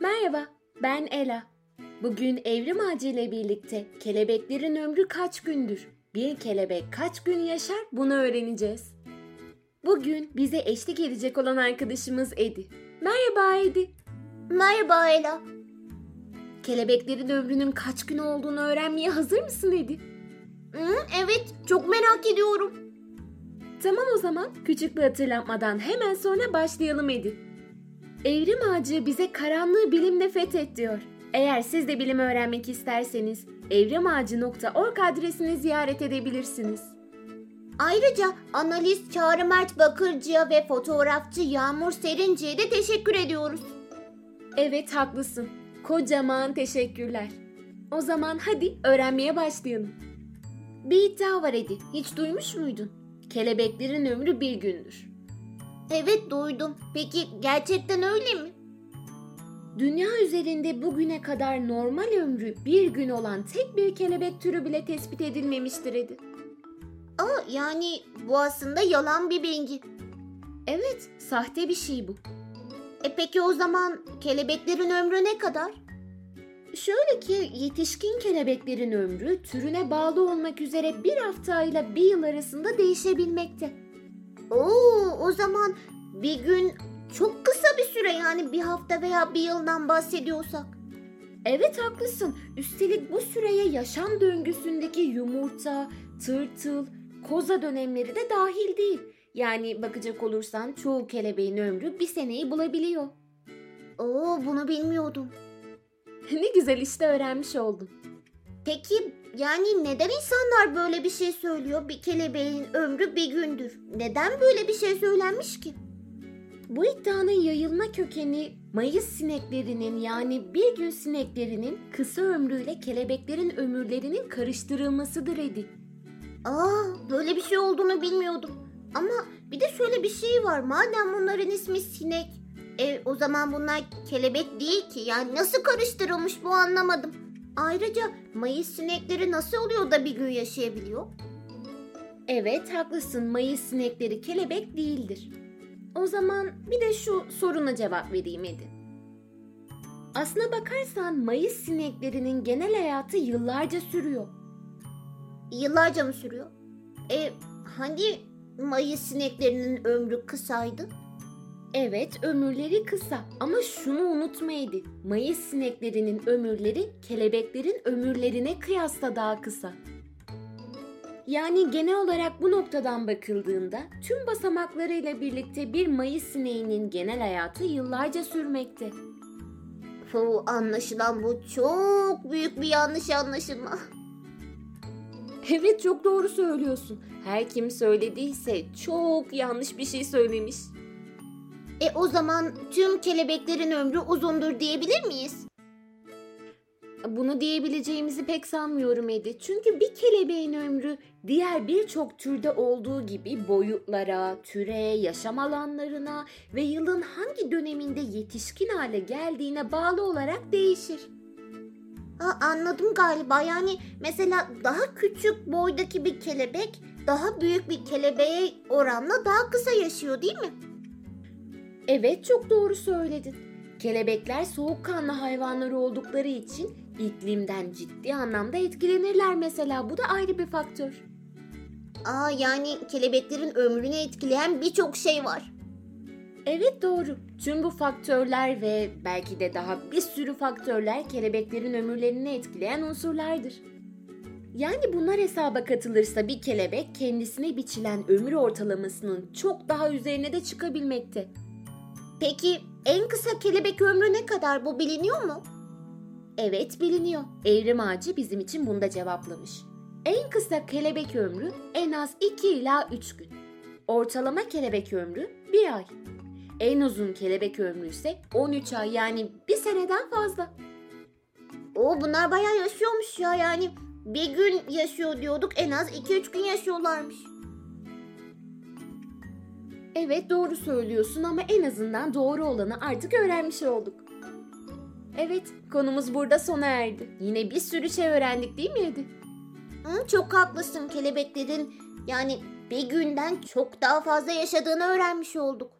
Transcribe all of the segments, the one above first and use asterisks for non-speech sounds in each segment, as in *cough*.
Merhaba, ben Ela. Bugün Evrim Ağacı ile birlikte kelebeklerin ömrü kaç gündür, bir kelebek kaç gün yaşar bunu öğreneceğiz. Bugün bize eşlik edecek olan arkadaşımız Edi. Merhaba Edi. Merhaba Ela. Kelebeklerin ömrünün kaç gün olduğunu öğrenmeye hazır mısın Edi? Hı, evet, çok merak ediyorum. Tamam o zaman küçük bir hatırlatmadan hemen sonra başlayalım Edi. Evrim Ağacı bize karanlığı bilimle fethet diyor. Eğer siz de bilim öğrenmek isterseniz evrimağacı.org adresini ziyaret edebilirsiniz. Ayrıca analist Çağrı Mert Bakırcı'ya ve fotoğrafçı Yağmur Serinci'ye de teşekkür ediyoruz. Evet haklısın. Kocaman teşekkürler. O zaman hadi öğrenmeye başlayalım. Bir iddia var Edi. Hiç duymuş muydun? Kelebeklerin ömrü bir gündür. Evet duydum. Peki gerçekten öyle mi? Dünya üzerinde bugüne kadar normal ömrü bir gün olan tek bir kelebek türü bile tespit edilmemiştir Edi. Aa, yani bu aslında yalan bir bilgi. Evet, sahte bir şey bu. E peki o zaman kelebeklerin ömrü ne kadar? Şöyle ki yetişkin kelebeklerin ömrü türüne bağlı olmak üzere bir hafta ile bir yıl arasında değişebilmekte. Oo, o zaman bir gün çok kısa bir süre yani bir hafta veya bir yıldan bahsediyorsak. Evet haklısın. Üstelik bu süreye yaşam döngüsündeki yumurta, tırtıl, koza dönemleri de dahil değil. Yani bakacak olursan çoğu kelebeğin ömrü bir seneyi bulabiliyor. Oo, bunu bilmiyordum. *laughs* ne güzel işte öğrenmiş oldun. Peki yani neden insanlar böyle bir şey söylüyor? Bir kelebeğin ömrü bir gündür. Neden böyle bir şey söylenmiş ki? Bu iddianın yayılma kökeni Mayıs sineklerinin yani bir gün sineklerinin kısa ömrüyle kelebeklerin ömürlerinin karıştırılmasıdır Edi. Aa, böyle bir şey olduğunu bilmiyordum. Ama bir de şöyle bir şey var. Madem bunların ismi sinek, e, o zaman bunlar kelebek değil ki. Yani nasıl karıştırılmış bu anlamadım. Ayrıca Mayıs sinekleri nasıl oluyor da bir gün yaşayabiliyor? Evet haklısın Mayıs sinekleri kelebek değildir. O zaman bir de şu soruna cevap vereyim Edi. Aslına bakarsan Mayıs sineklerinin genel hayatı yıllarca sürüyor. Yıllarca mı sürüyor? E, hani Mayıs sineklerinin ömrü kısaydı? Evet ömürleri kısa ama şunu unutma Edi. Mayıs sineklerinin ömürleri kelebeklerin ömürlerine kıyasla daha kısa. Yani genel olarak bu noktadan bakıldığında tüm basamaklarıyla birlikte bir Mayıs sineğinin genel hayatı yıllarca sürmekte. Fu, anlaşılan bu çok büyük bir yanlış anlaşılma. *laughs* Evet çok doğru söylüyorsun. Her kim söylediyse çok yanlış bir şey söylemiş. E o zaman tüm kelebeklerin ömrü uzundur diyebilir miyiz? Bunu diyebileceğimizi pek sanmıyorum Edi. Çünkü bir kelebeğin ömrü diğer birçok türde olduğu gibi boyutlara, türe, yaşam alanlarına ve yılın hangi döneminde yetişkin hale geldiğine bağlı olarak değişir. Ha, anladım galiba. Yani mesela daha küçük boydaki bir kelebek daha büyük bir kelebeğe oranla daha kısa yaşıyor değil mi? Evet çok doğru söyledin. Kelebekler soğukkanlı hayvanlar oldukları için iklimden ciddi anlamda etkilenirler mesela. Bu da ayrı bir faktör. Aa yani kelebeklerin ömrünü etkileyen birçok şey var. Evet doğru. Tüm bu faktörler ve belki de daha bir sürü faktörler kelebeklerin ömürlerini etkileyen unsurlardır. Yani bunlar hesaba katılırsa bir kelebek kendisine biçilen ömür ortalamasının çok daha üzerine de çıkabilmekte. Peki en kısa kelebek ömrü ne kadar bu biliniyor mu? Evet biliniyor. Evrim Ağacı bizim için bunda cevaplamış. En kısa kelebek ömrü en az 2 ila 3 gün. Ortalama kelebek ömrü 1 ay. En uzun kelebek ömrü ise 13 ay yani bir seneden fazla. O bunlar bayağı yaşıyormuş ya yani bir gün yaşıyor diyorduk en az 2-3 gün yaşıyorlarmış. Evet doğru söylüyorsun ama en azından doğru olanı artık öğrenmiş olduk. Evet konumuz burada sona erdi. Yine bir sürü şey öğrendik değil mi Edi? Hı, çok haklısın kelebeklerin yani bir günden çok daha fazla yaşadığını öğrenmiş olduk.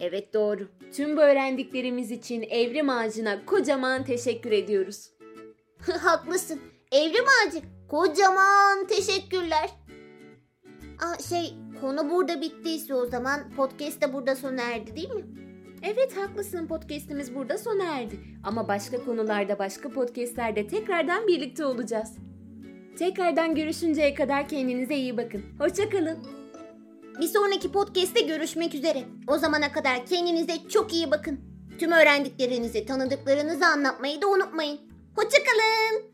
Evet doğru. Tüm bu öğrendiklerimiz için Evrim Ağacı'na kocaman teşekkür ediyoruz. Haklısın. Evrim Ağacı kocaman teşekkürler. Aa, şey konu burada bittiyse o zaman podcast de burada sona erdi değil mi? Evet haklısın podcast'imiz burada sona erdi. Ama başka konularda başka podcast'lerde tekrardan birlikte olacağız. Tekrardan görüşünceye kadar kendinize iyi bakın. Hoşçakalın. Bir sonraki podcast'te görüşmek üzere. O zamana kadar kendinize çok iyi bakın. Tüm öğrendiklerinizi, tanıdıklarınızı anlatmayı da unutmayın. Hoşçakalın.